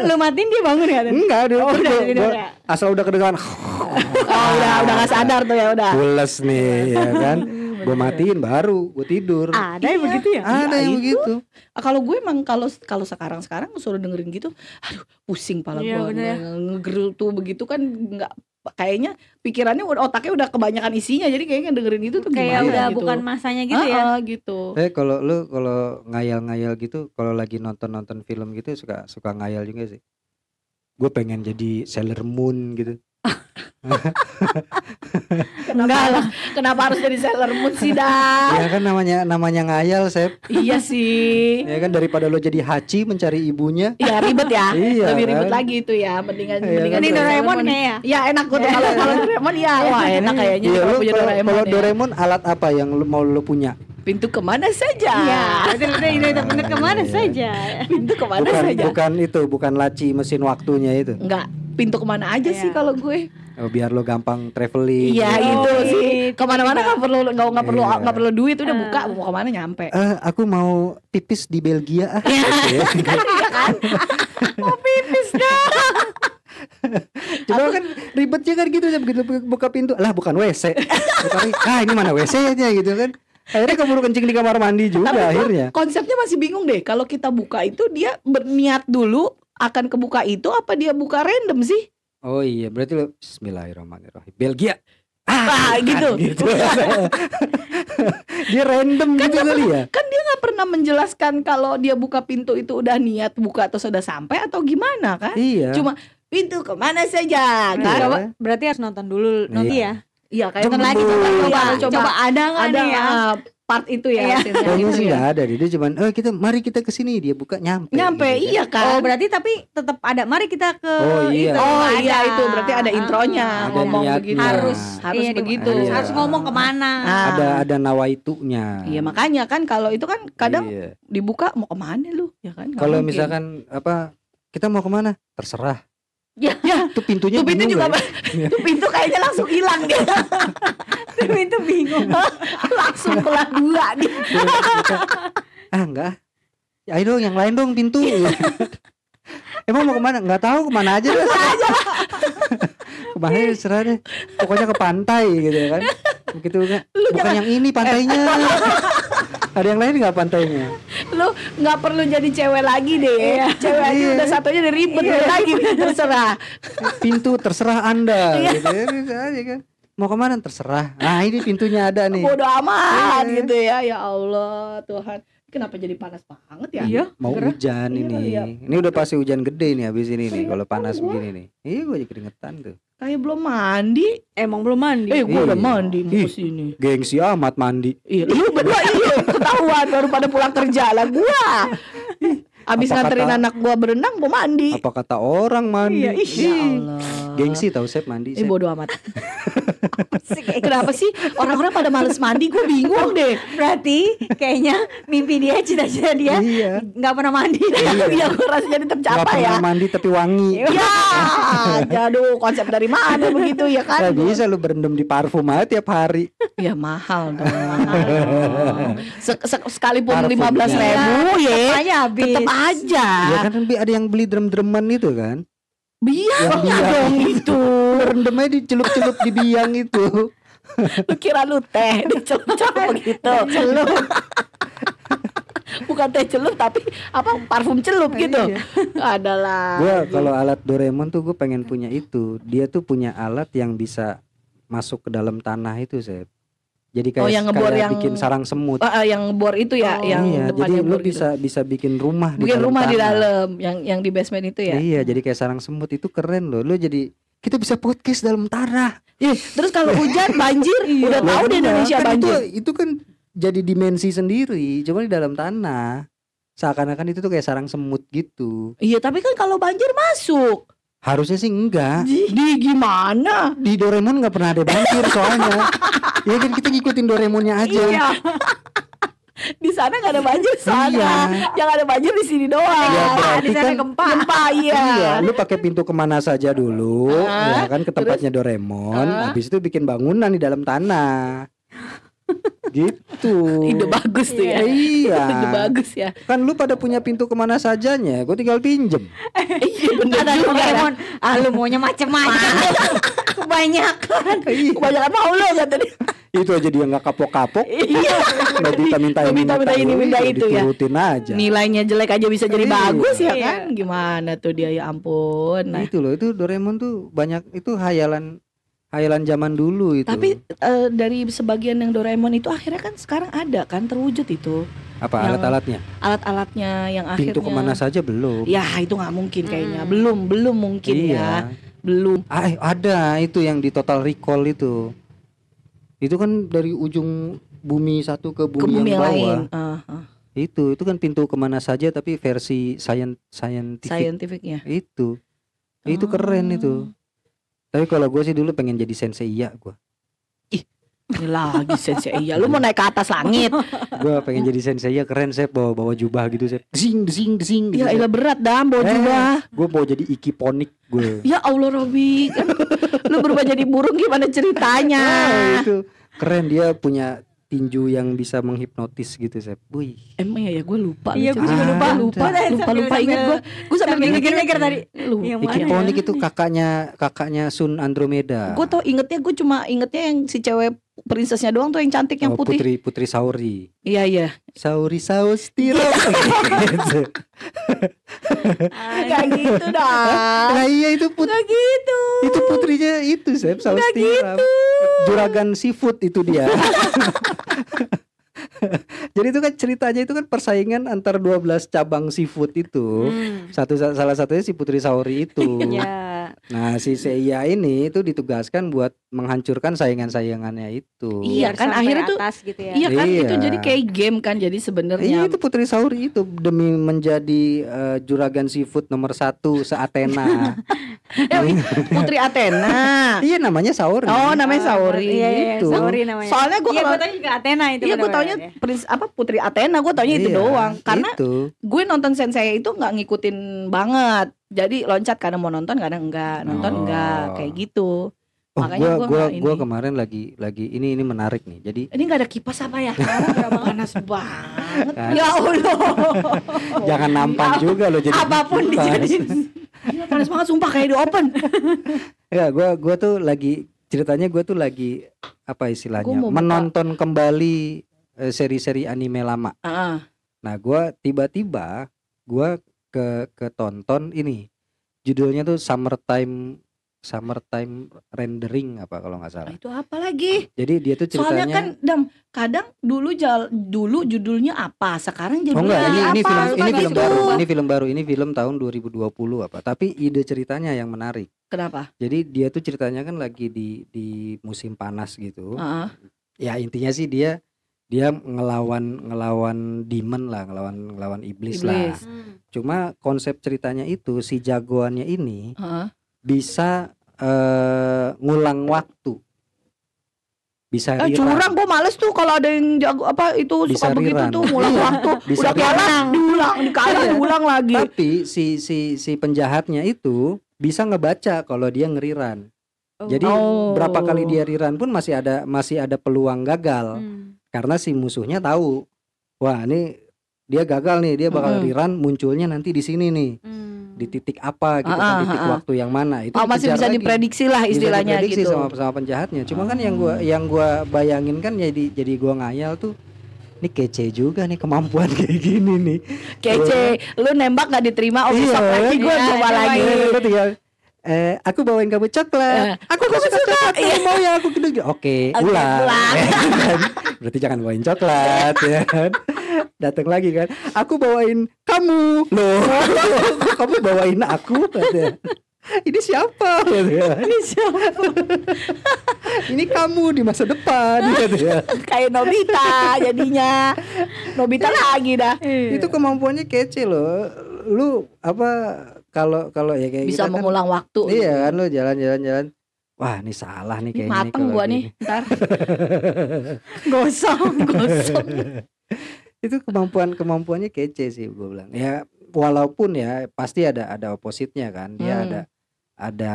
lu matiin dia bangun ya? enggak dia Oh, udah gua- asal udah kedengaran Oh, udah udah gak sadar tuh ya udah. pules nih ya kan gue matiin baru gue tidur Ada yang begitu ya? ada Iya, yang itu. begitu Ah, Kalau gue emang kalau kalau sekarang sekarang suruh dengerin gitu, aduh pusing pala Iya, gue ya. ngegerutu begitu kan nggak kayaknya pikirannya udah otaknya udah kebanyakan isinya jadi kayaknya dengerin itu tuh Kayak udah gitu. bukan masanya gitu ya? Ah, ah, gitu. eh kalau lu kalau ngayal-ngayal gitu kalau lagi nonton-nonton film gitu suka suka ngayal juga sih gue pengen jadi Sailor Moon gitu Kenapa, kenapa harus jadi Sailor Moon sih dah? ya kan namanya namanya ngayal Sep iya sih. ya kan daripada lo jadi Hachi mencari ibunya Ya ribet ya. Iya, Lebih ribet kan? lagi itu ya. Mendingan Iya, mendingan kan? Doraemon Moon. kayaknya. Ya enak gue tuh kalau kalau Doraemon ya. Wah enak kayaknya Iya, kalau punya kalau Doraemon. kalau ya. Doraemon alat apa yang lu, mau lu punya Pintu ke mana saja? Iya, itu bener ke mana Iya. saja. Pintu ke mana bukan saja? bukan itu bukan laci mesin waktunya itu Enggak. Pintu ke mana aja sih Iya. kalau gue? Oh, biar lo gampang traveling Iya gitu. itu Oh, sih. Ke mana-mana nggak perlu nggak nggak perlu Iya. nggak perlu duit udah Eh. buka mau ke mana nyampe. Eh, aku mau pipis di Belgia ah. Iya. Gitu ya. Pipis dah. Cuma kan ribetnya kan gitu ya begitu buka pintu lah bukan WC. Bukan, ah ini mana WC-nya gitu kan. Akhirnya keburu kencing di kamar mandi juga Tapi akhirnya. konsepnya masih bingung deh. Kalau kita buka itu dia berniat dulu akan kebuka itu apa dia buka random sih? Oh iya, berarti lo Bismillahirrahmanirrahim. Belgia. Ah, bukan, gitu. gitu. dia random gitu kali ya. Kan dia nggak pernah menjelaskan kalau dia buka pintu itu udah niat buka atau sudah sampai atau gimana kan? Iya. Cuma pintu ke mana saja Iya. kan? Berarti harus nonton dulu nanti Iya. ya. Iya kayak Nonton lagi coba Iya, coba coba, coba ada nggak ada nih ya? ah, part itu ya Iya. scene-nya Kayaknya sih ya. nggak ada. Dia cuman, eh kita mari kita ke sini. Dia buka nyampe. Nyampe gitu kan. iya kan? Oh berarti tapi tetap ada. Mari kita ke Oh, iya. itu. Oh Ada. iya itu berarti ada intronya Ada ngomong niatnya. begitu. Harus harus iya, begitu. Iya. Harus ngomong ke mana? Ah. Ada ada nawaitunya. Iya makanya kan kalau itu kan kadang Iya. dibuka mau ke mana lu ya kan? Kalau misalkan apa kita mau ke mana? Terserah. Ya. Itu pintunya tuh pintu bingung juga ya? tuh pintu kayaknya langsung hilang dia itu bingung. langsung belah dua dia. Ah enggak. Ya, ayo dong yang lain dong pintu. Emang mau ke mana? Nggak tahu ke mana aja deh. Ke mana ya, terserah deh. Pokoknya ke pantai gitu ya kan. Begitu kan. Bukan yang ini pantainya. Ada yang lain nggak pantainya? Lu nggak perlu jadi cewek lagi deh. Cewek aja Iya. udah satunya udah ribet lu lagi terserah. Pintu terserah Anda gitu ya. Aja kan. Mau ke mana terserah. Nah, ini pintunya ada nih. Bodoh amat Iya. gitu ya. Ya Allah Tuhan. Kenapa jadi panas banget ya? Iya. Mau Gerah. hujan Iya ini. kali ya. Ini udah pasti hujan gede nih habis ini nih kalau panas gua. begini nih. Iya gue jadi keringetan tuh. Kayak belum mandi. Emang belum mandi. Eh, gua udah Iya. mandi mau Ih. ke sini. Gengsi amat mandi. Iya, lu berdua iya ketahuan baru pada pulang kerja lah gua. Abis Apa nganterin kata- anak gua berenang gua mandi. Apa kata orang mandi? Iya, ih. Ya. Allah. Gengsi tau Sep mandi. Eh Sep. bodo amat. Kenapa sih orang-orang pada males mandi? Gue bingung deh. Berarti kayaknya mimpi dia cita-cita dia Iya. nggak pernah mandi. Iya, gue rasanya tetap capek ya. pernah mandi tapi wangi. Ya, aduh konsep dari mana begitu ya kan? Nggak bisa lu berendam di parfum aja tiap hari. Ya mahal dong. Se- se- sekalipun lima belas ribu ya, habis. tetap aja. Ya kan ada yang beli drem-dreman itu kan. Biar Yang biang. dong itu. Berendam aja dicelup-celup di biang itu. Lu kira lu teh dicelup-celup begitu. Celup. Bukan teh celup tapi apa parfum celup gitu. Adalah. Gua kalau alat Doraemon tuh gue pengen punya itu. Dia tuh punya alat yang bisa masuk ke dalam tanah itu, Sep. Jadi kayak Oh, yang ngebor kayak yang- bikin sarang semut. Ah, yang bor itu ya, Oh. yang iya, jadi lu bor gitu. bisa bisa bikin rumah di bikin dalam rumah di tanah. dalam, yang yang di basement itu ya. Iya, jadi kayak sarang semut itu keren loh. Lu jadi kita bisa podcast dalam tanah. Ih, terus kalau hujan banjir, udah Lah, tahu di iya, Indonesia kan banjir. Itu, itu kan jadi dimensi sendiri, cuma di dalam tanah. Seakan-akan itu tuh kayak sarang semut gitu. Iya, tapi kan kalau banjir masuk. Harusnya sih enggak. Di gimana? Di Doraemon nggak pernah ada banjir soalnya. ya kan kita ngikutin Doraemonnya aja. Iya. di sana nggak ada banjir soalnya. Iya. Yang ada banjir di sini doang. Ya, di sana kan- gempa. Gempa iya. Iya, lu pakai pintu ke mana saja dulu, Ah, ya kan ke tempatnya Doraemon. Ah. Habis itu bikin bangunan di dalam tanah. Gitu. Ide bagus tuh ya. Iya. Ide bagus ya. Kan lu pada punya pintu ke mana sajanya, gue tinggal pinjem. Iya bener Ada juga. Doraemon. Ah lu maunya macem-macem. Kebanyakan. Iya. Kebanyakan mau lo kata dia. itu aja dia nggak kapok-kapok, Iya. nggak minta-minta ini, Minta-minta ini, minta itu ya. diturutin aja. Nilainya jelek aja bisa jadi Iya. bagus ya Iya. kan? Gimana tuh dia ya ampun. Nah, Itu loh, itu Doraemon tuh banyak itu hayalan hayalan zaman dulu itu. Tapi eh, dari sebagian yang Doraemon itu akhirnya kan sekarang ada kan terwujud itu apa alat-alatnya? alat-alatnya yang akhirnya Pintu ke mana saja belum. Ya itu nggak mungkin kayaknya Hmm. belum belum mungkin iya. ya belum Ah, eh, ada itu yang di Total Recall itu. Itu kan dari ujung bumi satu ke bumi, ke bumi yang yang bawah. lain Ah, ah, Itu itu kan pintu ke mana saja tapi versi scien- scientific. scientificnya Itu. Itu Oh. keren itu. Tapi kalau gue sih dulu pengen jadi sensei iya gue. ini lagi sensei iya lu mau naik ke atas langit Gue pengen jadi sensei iya keren saya bawa bawa jubah gitu saya. Desing desing desing. Gitu, ya ilah berat dam bawa Eh. juga Gue mau jadi ikiponik gue. ya Allah Robi kan lu berubah jadi burung gimana ceritanya Ah, itu keren dia punya tinju yang bisa menghipnotis gitu Sep. Wih. emang ya ya gue lupa Iya, gue juga cerita. lupa. lupa lupa lupa sambil- inget gue gue mikir mikir-mikir tadi. lu Ikiponik ya? itu kakaknya kakaknya Sun Andromeda. gue tau ingetnya gue cuma ingetnya yang si cewek princessnya doang tuh yang cantik yang Oh, putih Putri Putri Sauri. iya iya Sauri saus tiram. Gitu. Gak gitu dah Nah iya itu put Gak gitu itu putrinya itu Sep saus Nggak tiram. Juragan seafood itu dia. Jadi itu kan ceritanya itu kan persaingan antar 12 cabang seafood itu. Hmm. Satu salah satunya si Putri Sauri itu. Ya. Nah, si Seiya ini itu ditugaskan buat menghancurkan saingan-saingannya itu. Iya, Biar kan akhirnya tuh atas gitu ya. Iya kan Iya. itu jadi kayak game kan Jadi Iya sebenarnya itu Putri Sauri itu demi menjadi eh, juragan seafood nomor satu se Athena. Putri Athena iya namanya Sauri. Oh namanya Sauri Iya, iya, Gitu. Sauri namanya. Soalnya gue Iya, kalau gue juga Athena itu. Iya gue taunya ya. Prince apa Putri Athena gue taunya itu Iya, doang Karena itu. gue nonton Sensei itu nggak ngikutin banget jadi loncat kadang mau nonton kadang enggak nonton Oh. enggak kayak gitu Oh, Makanya gua gua gua kemarin lagi lagi ini ini menarik nih. Jadi ini nggak ada kipas apa ya panas banget kan, Ya Allah. jangan nampan juga lo jadi Apa pun kipas. dijadiin. Gila, panas banget sumpah kayak di open Ya, gua gua tuh lagi ceritanya gua tuh lagi apa istilahnya? Mau buka. menonton kembali eh, seri-seri anime lama. Ah, Nah, gua tiba-tiba gua ke ke tonton ini. Judulnya tuh Summertime Summertime Rendering apa kalau nggak salah. itu apa lagi Jadi dia tuh soalnya ceritanya kan dam kadang dulu jal, dulu judulnya apa sekarang Oh judulnya enggak, ini ini apa film Suka ini film gitu. baru, ini film baru, ini film tahun 2020 apa. Tapi ide ceritanya yang menarik. kenapa Jadi dia tuh ceritanya kan lagi di di musim panas gitu. Ah, Ya intinya sih dia dia ngelawan ngelawan demon lah, ngelawan ngelawan iblis, lah. Iblis. Hmm. Cuma konsep ceritanya itu si jagoannya ini ah. bisa eh, ngulang waktu. bisa Eh, curang gue males tuh kalau ada yang jago apa itu Bisa suka begitu rerun. tuh ngulang Iya, waktu bisa udah kalah diulang dikalah Iya. diulang lagi Tapi si si si penjahatnya itu bisa ngebaca kalau dia ngeriran. Jadi Oh. berapa kali dia riran pun masih ada masih ada peluang gagal Hmm. Karena si musuhnya tahu. Wah, ini dia gagal nih, dia bakal Mm-mm. riran munculnya nanti di sini nih. Hmm. Di titik apa gitu Ah, kan, ah, titik ah, waktu yang mana. Itu oh masih bisa lagi. diprediksi lah Bisa istilahnya diprediksi gitu sama sama penjahatnya. Cuma kan yang gua yang gua bayangin kan jadi jadi gua ngayal tuh ini kece juga nih kemampuan kayak gini nih. kece lu nembak gak diterima oh besok Iya, lagi gue iya, coba coba lagi Iya, lu tinggal eh aku bawain kamu coklat. Eh, aku gak suka coklat. Kamu mau ya aku gede. Oke, ulang. ulang. Kan? Berarti jangan bawain coklat ya kan. Datang lagi kan. Aku bawain kamu. Loh. kok kamu bawain aku katanya. Ini siapa? Katanya. Ini siapa? Ini kamu di masa depan katanya. kayak Nobita jadinya Nobita lagi dah Itu kemampuannya kece loh. Lu apa kalau kalau ya kayak bisa kita kan- mengulang waktu Iya kan lu jalan-jalan jalan. Wah, ini salah nih Ini kayaknya mateng kalau gua gini. nih ntar gosong gosong itu kemampuan kemampuannya kece sih gue bilang ya walaupun ya pasti ada ada opositnya kan dia Hmm. ada ada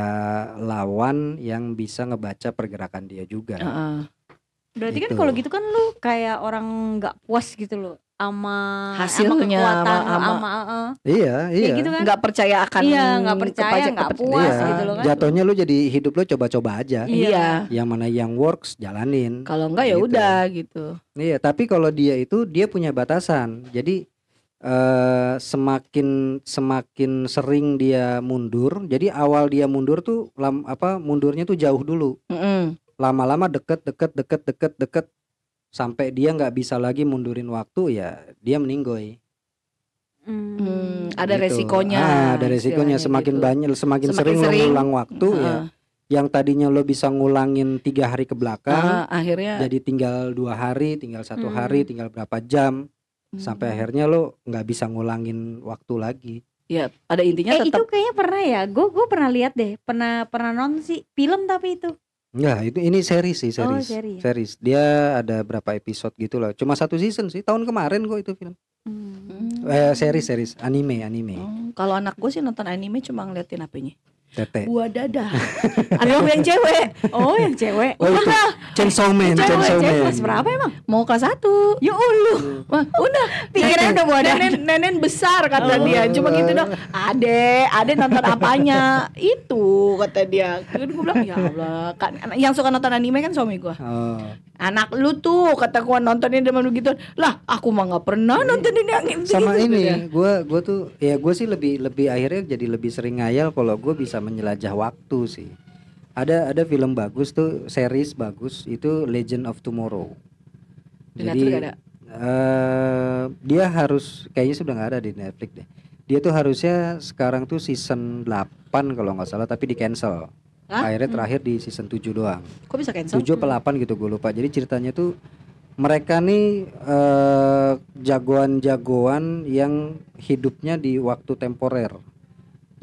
lawan yang bisa ngebaca pergerakan dia juga Heeh. Berarti kan Gitu. kalau gitu kan lu kayak orang nggak puas gitu loh sama Hasilnya, sama kekuatan sama- sama, sama- heeh. iya iya gitu kan. nggak percaya akan Iya, nggak percaya, nggak puas Iya, gitu loh kan. jatuhnya lu jadi hidup lu coba-coba aja Iya. iya yang mana yang works jalanin kalau enggak ya Gitu. udah gitu iya tapi kalau dia itu dia punya batasan jadi eh semakin semakin sering dia mundur jadi awal dia mundur tuh lam, apa mundurnya tuh jauh dulu Mm-mm. Lama-lama deket deket deket deket deket sampai dia nggak bisa lagi mundurin waktu ya dia meninggoy Hmm. Ada Gitu. resikonya Ah, ada resikonya istilahnya semakin gitu. banyak semakin, Semakin sering, sering, ngulang waktu ya Heeh. yang tadinya lo bisa ngulangin tiga hari ke belakang Ah, akhirnya jadi tinggal dua hari tinggal satu Hmm. hari tinggal berapa jam sampai Hmm. akhirnya lo nggak bisa ngulangin waktu lagi ya pada intinya Eh itu tetap kayaknya pernah ya. Gue gue pernah lihat deh. Pernah pernah nonton sih film tapi itu. Enggak, itu ini series sih, Oh, series. seri ya? Series. Dia ada berapa episode gitu loh. Cuma satu season sih, tahun kemarin kok itu film. Hmm. Eh, series, series, anime, anime. Hmm, kalau anak gue sih nonton anime cuma ngeliatin apanya Tete. buah dadah anak gue yang cewek Oh yang cewek. Oh, itu. Chainsaw Man, Cewek, Chainsaw cewek Man. kelas berapa emang? mau kelas satu Ya Allah. Wah, udah Pikirannya udah buah dadah. nenen, nenen besar kata Oh. dia cuma gitu dong ade ade nonton apanya itu kata dia Terus gue bilang ya Allah kan yang suka nonton anime kan suami gue Oh. anak lu tuh kata gue nontonnya dengan begitu lah aku mah nggak pernah nonton ini yang gitu Sama gitu, ini, dia. gua gua tuh ya gue sih lebih lebih akhirnya jadi lebih sering ngayal kalau gue bisa menjelajah waktu sih. Ada ada film bagus tuh, series bagus itu Legend of Tomorrow. Di Netflix ada? eh, dia harus kayaknya sudah nggak ada di Netflix deh. Dia tuh harusnya sekarang tuh season 8 kalau nggak salah tapi di cancel. Hah? Akhirnya terakhir di season 7 doang. kok bisa cancel 7 apa 8 gitu gue lupa. Jadi ceritanya tuh mereka nih eh, jagoan-jagoan yang hidupnya di waktu temporer.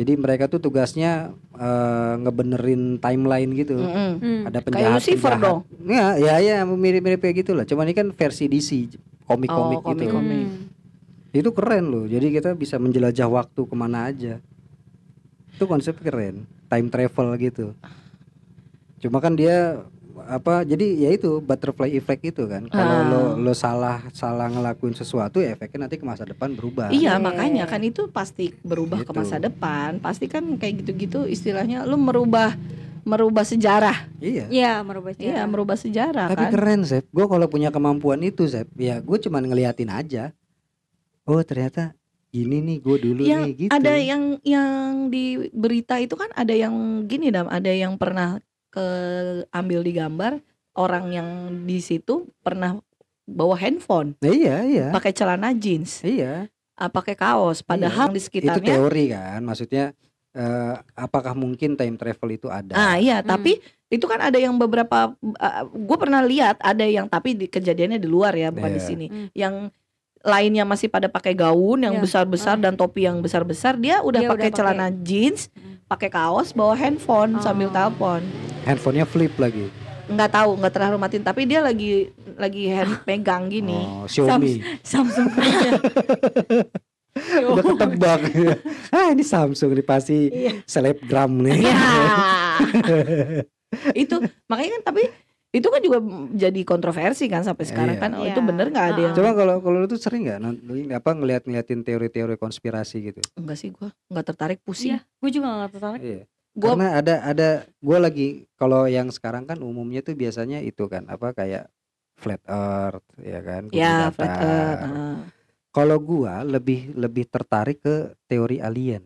Jadi mereka tuh tugasnya eh, ngebenerin timeline gitu. Mm-mm. Hmm. Ada Kayak penjahat Lucifer penjahat. dong. Ya, ya, ya mirip-mirip kayak gitu lah. Cuman ini kan versi DC, komik-komik Oh, gitu. komik-komik. Hmm. Itu keren loh. Jadi kita bisa menjelajah waktu ke mana aja. Itu konsep keren, time travel gitu. Cuma kan dia apa? Jadi ya itu butterfly effect itu kan. Kalau Ah. lo lo salah salah ngelakuin sesuatu ya efeknya nanti ke masa depan berubah. Iya makanya kan itu pasti berubah ke Gitu. masa depan pasti kan kayak gitu-gitu istilahnya lu merubah merubah sejarah Iya. Iya merubah iya sejarah. merubah sejarah Tapi kan keren Zep. Gue kalau punya kemampuan itu Zep, ya gue cuman ngeliatin aja. Oh ternyata ini nih gue dulu yang nih gitu. ada yang yang di berita itu kan ada yang gini dam ada yang pernah ke ambil di gambar orang yang di situ pernah bawa handphone Nah, iya iya. pakai celana jeans Iya. ah, pakai kaos padahal di Itu sekitarnya teori kan, maksudnya eh, apakah mungkin time travel itu ada? Ah iya, Hmm. tapi itu kan ada yang beberapa gue pernah lihat ada yang tapi di, kejadiannya di luar ya, bukan di Iya. sini. Hmm. Yang lainnya masih pada pakai gaun yang Iya. besar-besar dan topi yang besar-besar, dia udah pakai celana jeans, Hmm. pakai kaos, bawa handphone Oh. sambil telepon. Handphonenya flip lagi. nggak tahu nggak terlalu matiin tapi dia lagi lagi hand pegang gini Oh, Xiaomi. Samsung punya. Udah ketebak. ah, ini Samsung nih pasti Iya. selebgram nih. ya itu makanya kan tapi itu kan juga jadi kontroversi kan sampai sekarang Iya. kan oh, itu Iya. bener nggak ada yang Coba kalau kalau lu tuh sering nggak apa ngeliat-ngeliatin teori-teori konspirasi gitu? enggak sih gua nggak tertarik pusing Iya, gue juga gak tertarik. Iya. gua Karena ada ada gue lagi kalau yang sekarang kan umumnya tuh biasanya itu kan apa kayak flat earth ya kan? ya flat earth ah. Kalau gua lebih lebih tertarik ke teori alien.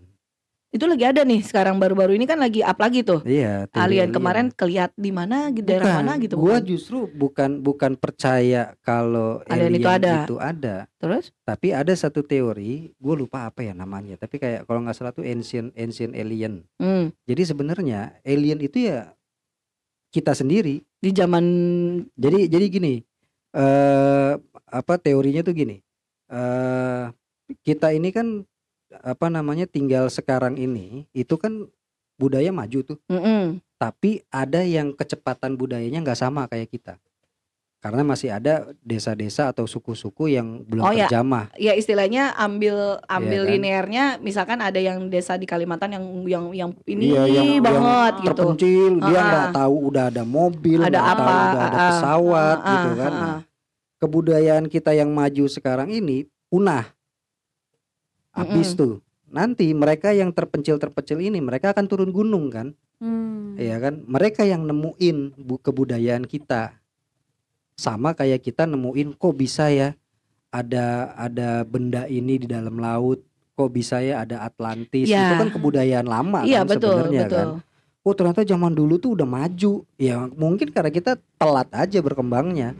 Itu lagi ada nih sekarang baru-baru ini kan lagi up lagi tuh Iya, alien kemarin kelihat di mana di daerah Bukan, mana gitu Gua bukan? justru bukan bukan percaya kalau Alien itu ada. itu ada. terus Tapi ada satu teori, gue lupa apa ya namanya. Tapi kayak kalau nggak salah tuh ancient ancient alien. hmm, Jadi sebenarnya alien itu ya kita sendiri. di zaman Jadi jadi gini, eh apa teorinya tuh gini. eh kita ini kan apa namanya tinggal sekarang ini itu kan budaya maju tuh. mm-mm. Tapi ada yang kecepatan budayanya nggak sama kayak kita. Karena masih ada desa-desa atau suku-suku yang belum Oh, ya. terjamah. ya istilahnya ambil ambil Iya kan? linearnya misalkan ada yang desa di Kalimantan yang yang yang ini Iya, yang- banget yang gitu terpencil dia Ah, nggak ah. tahu udah ada mobil Ada nggak tahu apa, udah ada ah, ah. pesawat Ah, gitu ah, kan ah, Nah, ah. kebudayaan kita yang maju sekarang ini punah habis tuh. Nanti mereka yang terpencil terpencil ini mereka akan turun gunung kan? Hmm. Iya kan? Mereka yang nemuin bu kebudayaan kita. Sama kayak kita nemuin kok bisa ya ada ada benda ini di dalam laut? Kok bisa ya ada Atlantis? Ya. itu kan kebudayaan lama iya kan betul sebenarnya betul. Kan oh ternyata zaman dulu tuh udah maju. Ya mungkin karena kita telat aja berkembangnya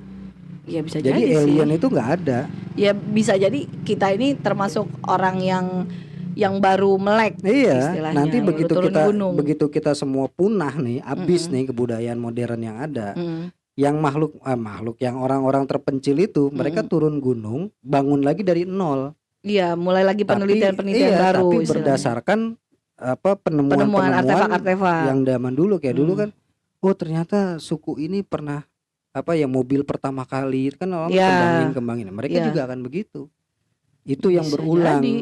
ya bisa jadi, jadi, alien sih itu nggak ada ya bisa jadi kita ini termasuk orang yang yang baru melek iya Istilahnya, nanti begitu kita gunung. begitu kita semua punah nih habis Mm-mm. nih kebudayaan modern yang ada Mm. yang makhluk ah, makhluk yang orang-orang terpencil itu mereka Mm-mm. turun gunung bangun lagi dari nol Iya, mulai lagi penelitian-penelitian iya, baru. tapi istilahnya. berdasarkan apa penemuan penemuan penemuan artefak-artefak. yang zaman dulu kayak dulu Hmm. kan oh ternyata suku ini pernah apa ya mobil pertama kali kan orang Ya. kembangin kembangin mereka Ya. juga akan begitu itu yang Bisa berulang jadi.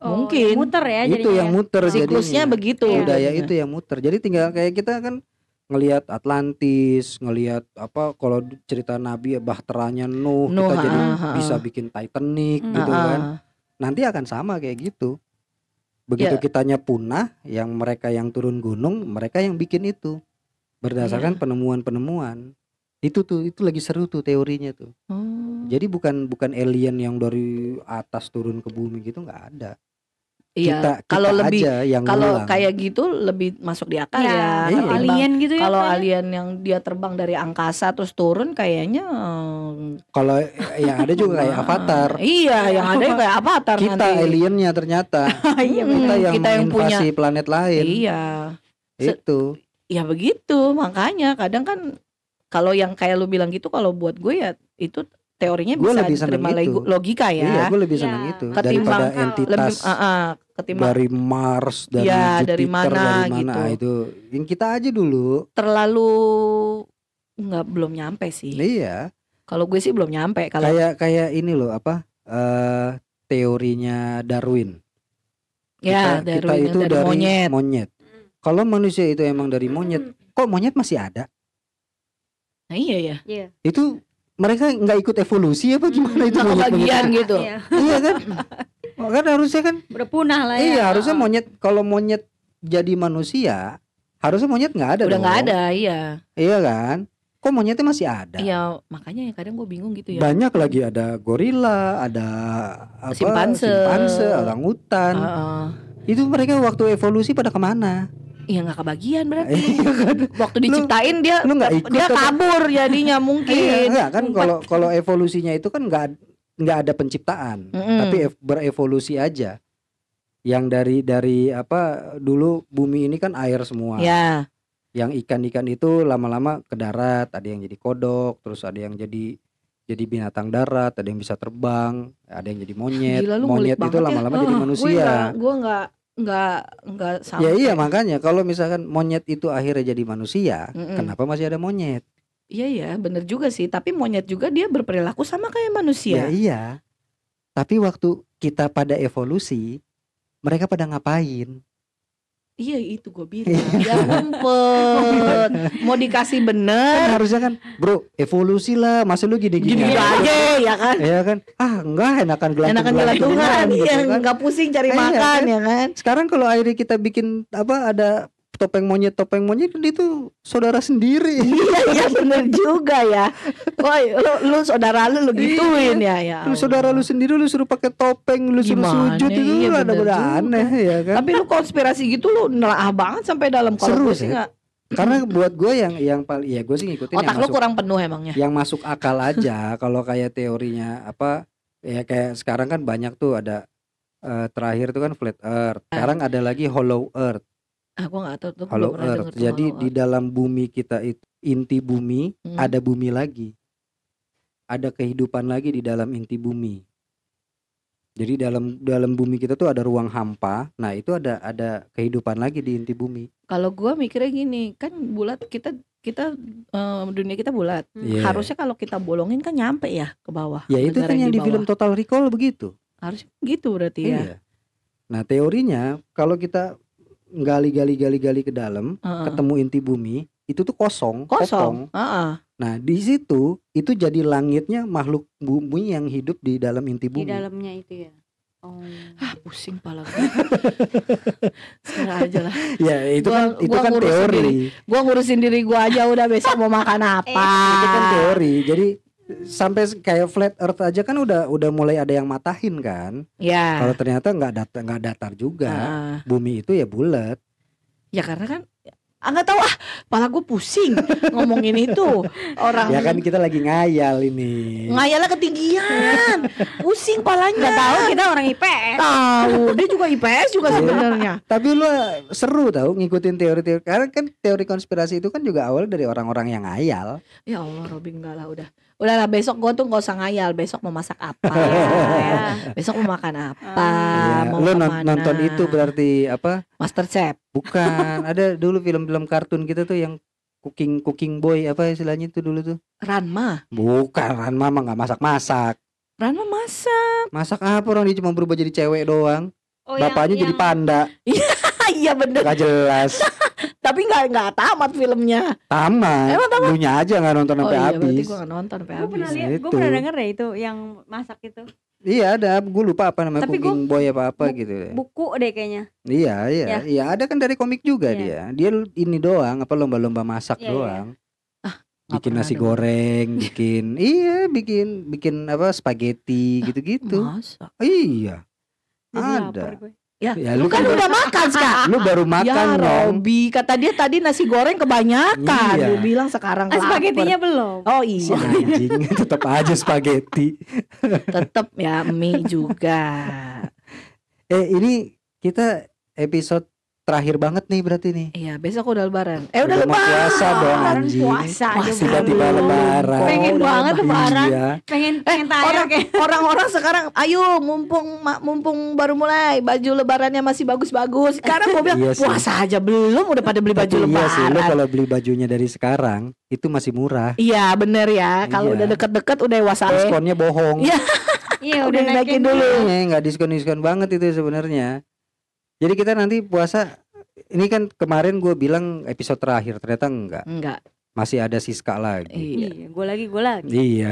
Oh, Mungkin. muter ya itu yang ya. muter Siklusnya jadinya. begitu. Iya. budaya itu yang muter jadi tinggal kayak kita kan ngelihat Atlantis ngelihat apa kalau cerita Nabi ya bahteranya Nuh, Nuh, kita jadi ah, ah, bisa bikin Titanic Hmm. gitu kan nanti akan sama kayak gitu begitu Ya. kitanya punah yang mereka yang turun gunung mereka yang bikin itu berdasarkan Iya. penemuan-penemuan itu tuh itu lagi seru tuh teorinya tuh Oh. jadi bukan bukan alien yang dari atas turun ke bumi gitu nggak ada Iya, kita, kita kalau lebih yang kalau ngulang. kayak gitu lebih masuk di akal Ya, ya. Iya. kalau alien gitu ya. kalau alien yang dia terbang dari angkasa terus turun kayaknya hmm, kalau yang ada juga kayak avatar Iya, yang ada kayak avatar kita nanti. aliennya ternyata Iya, Hmm, kita yang, kita yang punya. planet lain Iya. Se- itu Ya begitu, makanya kadang kan kalau yang kayak lu bilang gitu kalau buat gue ya itu teorinya Gue bisa lebih seneng diterima itu. logika ya. iya gue lebih senang itu Ketimbang daripada entitas lebih ah, ah, ketimbang dari Mars dari Iya, Jupiter dari mana dari mana gitu. Ah, itu yang kita aja dulu terlalu nggak belum nyampe sih. iya Kalau gue sih belum nyampe kalau kayak kayak ini loh apa eh teorinya Darwin ya kita, dari, kita itu dari, dari monyet. monyet kalau manusia itu emang dari monyet kok monyet masih ada Nah, iya ya. Iya. itu mereka nggak ikut evolusi apa gimana itu monyet kebagian gitu. Iya. iya kan Oh, kan harusnya kan Udah punah lah ya. iya harusnya Heeh. monyet kalau monyet jadi manusia harusnya monyet nggak ada Udah nggak ada, iya. iya kan kok monyetnya masih ada Iya, makanya ya kadang gue bingung gitu ya. banyak lagi ada gorila ada apa Simpanse. simpanse orangutan Heeh. itu mereka waktu evolusi pada ke mana Iya nggak kebagian berarti. Iya kan? Waktu diciptain dia lu nggak ikut dia kabur jadinya Iya, mungkin. enggak kan kalau kalau evolusinya itu kan nggak nggak ada penciptaan Mm-mm. tapi ev- berevolusi aja yang dari dari apa dulu bumi ini kan air semua Ya, yang ikan-ikan itu lama-lama ke darat ada yang jadi kodok terus ada yang jadi jadi binatang darat ada yang bisa terbang ada yang jadi monyet Gila, monyet itu ya. lama-lama jadi Ah, manusia Gue nggak nggak nggak sampai. ya iya makanya kalau misalkan monyet itu akhirnya jadi manusia Mm-mm. kenapa masih ada monyet Iya ya, bener juga sih. Tapi monyet juga dia berperilaku sama kayak Ya manusia. iya. Tapi waktu kita pada evolusi, mereka pada ngapain? Iya itu gue bilang. ya ngumpet. Mau dikasih Kan bener. harusnya kan, bro, evolusi lah. Masa lu gini-gini Gini aja ya kan. Ya kan? Ah, enggak enakan gelantungan. Enakan gelantungan. gitu Iya, kan. nggak pusing cari Iya, makan kan? ya kan. Sekarang kalau akhirnya kita bikin apa ada topeng monyet topeng monyet itu saudara sendiri. iya iya bener juga ya. Woi, lu, lu saudara lu lu gituin ya ya. Lu saudara lu sendiri lu suruh pakai topeng, lu suruh Gimana? sujud itu Iya, ada beda aneh ya kan. Tapi lu konspirasi gitu lu nelaah banget sampai dalam kalau sih. sih nggak. Karena buat gue yang yang paling ya gue sih ngikutin Otak yang lu masuk kurang penuh emangnya. yang masuk akal aja kalau kayak teorinya apa ya kayak sekarang kan banyak tuh ada eh, terakhir tuh kan flat earth. Sekarang ada lagi hollow earth. Ah, gua nggak tahu tuh. Hollow pernah earth. denger tuh Jadi hollow di earth. dalam bumi kita itu inti bumi Hmm. ada bumi lagi. Ada kehidupan lagi di dalam inti bumi. Jadi dalam dalam bumi kita tuh ada ruang hampa. Nah, itu ada ada kehidupan lagi di inti bumi. Kalau gua mikirnya gini, kan bulat kita kita eh, dunia kita bulat. Iya. Harusnya kalau kita bolongin kan nyampe ya ke bawah. Ya itu negara kan yang di bawah. film Total Recall begitu. Harusnya gitu berarti ya. Iya. Nah, teorinya kalau kita gali-gali-gali-gali ke dalam, Heeh. ketemu inti bumi, itu tuh kosong, kopong. Kosong. Heeh. Nah, di situ itu jadi langitnya makhluk bumi yang hidup di dalam inti di bumi. dalamnya itu ya. Oh. Ah, pusing pala gue. Sekarang aja lah. Ya, itu Gua- kan itu gua kan teori. sendiri. Gua ngurusin diri gua aja udah besok mau makan apa. Itu kan teori. Jadi sampai kayak flat earth aja kan udah udah mulai ada yang matahin kan. Ya. Kalau ternyata nggak datar nggak datar juga. Heeh. Bumi itu ya bulat. Ya karena kan ah nggak tahu ah, pala gue pusing ngomongin itu orang Ya kan kita lagi ngayal ini. ngayalnya ketinggian, pusing palanya. Nggak tahu kita orang IPS. Tahu, dia juga IPS juga Iya. sebenarnya. Tapi lu seru tau ngikutin teori-teori karena kan teori konspirasi itu kan juga awal dari orang-orang yang ngayal. Ya Allah, Robi enggak lah udah. Udahlah besok gue tuh nggak usah ngayal, besok mau masak apa, Ya. besok mau makan apa, Iya, mau lu non- ke mana. nonton itu berarti apa? Master Chef. Bukan, ada dulu film-film kartun gitu tuh yang cooking cooking boy apa istilahnya itu dulu tuh. Ranma, Bukan, Ran Mama nggak masak-masak. Ranma masak. Masak apa orang dia cuma berubah jadi cewek doang. Oh, yang- Bapaknya jadi yang- panda. iya bener, Gak jelas. Tapi nggak nggak tamat filmnya. Tamat. Emang Lu nya aja nggak nonton Oh sampai iya, berarti habis. gue nggak nonton sampai Gue pernah habis. lihat, gue Itu. pernah denger ya itu yang masak itu. Iya ada, gue lupa apa namanya Tapi cooking boy apa apa bu- gitu. Buku deh kayaknya. Iya, iya, Ya. iya ada kan dari komik juga Iya. dia. Dia ini doang apa lomba-lomba masak Iya, iya. doang. Nggak bikin pernah nasi denger. goreng, bikin iya, bikin bikin apa spaghetti gitu-gitu. Masa? Iya. Jadi Ada. Ya, Ya, lu kan kan- udah makan sekarang. Lu baru makan ya dong. Robi, kata dia tadi nasi goreng kebanyakan. Iya. Lu bilang sekarang Ah, spagettinya lapar. belum. Oh Si iya, anjing tetap aja spaghetti. tetep ya mie juga. Eh ini kita episode terakhir banget nih berarti nih. Iya, besok udah lebaran. Eh udah Udah mau lebaran. puasa dong Lebaran anjing. puasa Tiba-tiba belum. lebaran. Pengen udah banget lebaran. Iya. Pengen Eh, pengen tayar orang, kayak. orang-orang sekarang ayo mumpung mumpung baru mulai baju lebarannya masih bagus-bagus. Sekarang gue bilang Iya sih. puasa aja belum udah pada beli baju Tapi iya sih, lebaran. kalau beli bajunya dari sekarang itu masih murah. Iya bener ya. Kalau Iya. udah deket-deket udah WhatsApp. Diskonnya bohong. Iya. Iya Udah naikin dulu. Iya, nggak diskon-diskon banget itu sebenarnya. Jadi kita nanti puasa ini kan kemarin gue bilang episode terakhir ternyata enggak. Enggak. Masih ada Siska lagi. Iya. Iya, gue lagi, gue lagi. Iya,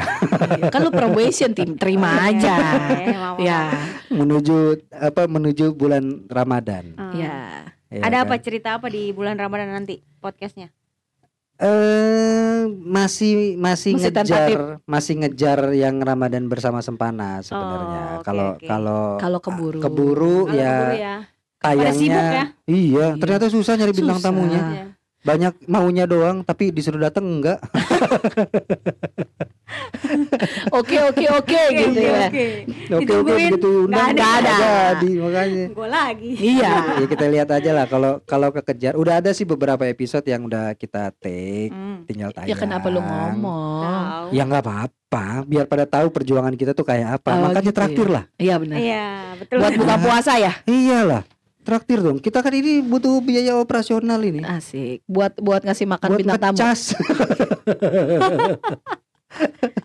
Iya, kan lu probation tim terima aja. Mau, mau. Ya, menuju apa menuju bulan Ramadan. Ah. ya. ya Ada kan? apa cerita apa di bulan Ramadan nanti podcastnya? Eh masih masih, Masih ngejar tentatif. masih ngejar yang Ramadan bersama Sempana sebenarnya. Oh, Kalau oke. kalau Kalau keburu. keburu Kalau ya keburu ya. Tayangnya sibuk ya? iya Iya. ternyata susah nyari bintang Susah. tamunya Iya. banyak maunya doang tapi disuruh datang enggak Oke oke oke gitu ya. Oke. oke begitu undang nggak ada. jadi makanya Gue lagi. Iya. ya kita lihat aja lah kalau kalau kekejar udah ada sih beberapa episode yang udah kita take Hmm. tinggal tayang Ya kenapa lu ngomong? Ya nggak apa-apa biar pada tahu perjuangan kita tuh kayak apa Oh, makanya gitu traktir ya. lah Iya benar. Iya, betul. Buat buka puasa ya? iyalah traktir dong. Kita kan ini butuh biaya operasional ini. Asik. Buat buat ngasih makan Buat bintang tamu.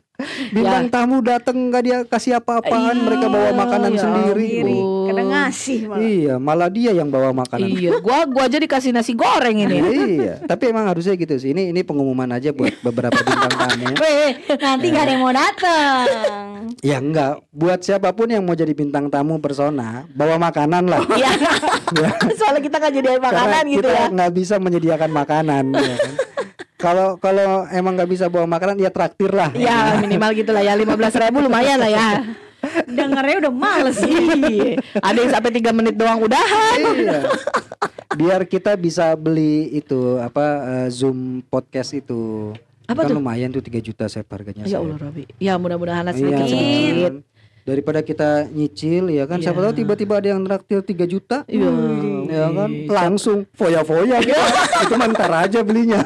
Bintang tamu datang nggak dia kasih apa-apaan, mereka bawa makanan ya sendiri. Sendiri. Bu. Kadang ngasih malah. Iya, malah dia yang bawa makanan. Iya, gua gua aja dikasih nasi goreng ini. iya, tapi emang harusnya gitu sih. Ini ini pengumuman aja buat beberapa bintang tamu. Weh, nanti gak ada yang mau datang. Ya enggak, buat siapa pun yang mau jadi bintang tamu persona, bawa makanan lah. Iya. Soalnya kita kan jadi makanan Karena gitu kita ya. nggak bisa menyediakan makanan. ya kan. Kalau kalau emang nggak bisa bawa makanan, ya traktir lah. Ya minimal gitulah ya 15 ribu lumayan lah ya. Dengernya udah males. Iya. Ada yang sampai 3 menit doang udahan. Iya. Biar kita bisa beli itu apa eh, Zoom podcast itu. Apa kan tuh? lumayan tuh 3 juta saya harganya. Ya. Allah Robi. Ya mudah-mudahan lah Iya, sedikit. kan. Daripada kita nyicil ya kan siapa Iya. tahu tiba-tiba ada yang traktir 3 juta. Iya. Ya kan langsung foya-foya gitu. itu mah ntar aja belinya.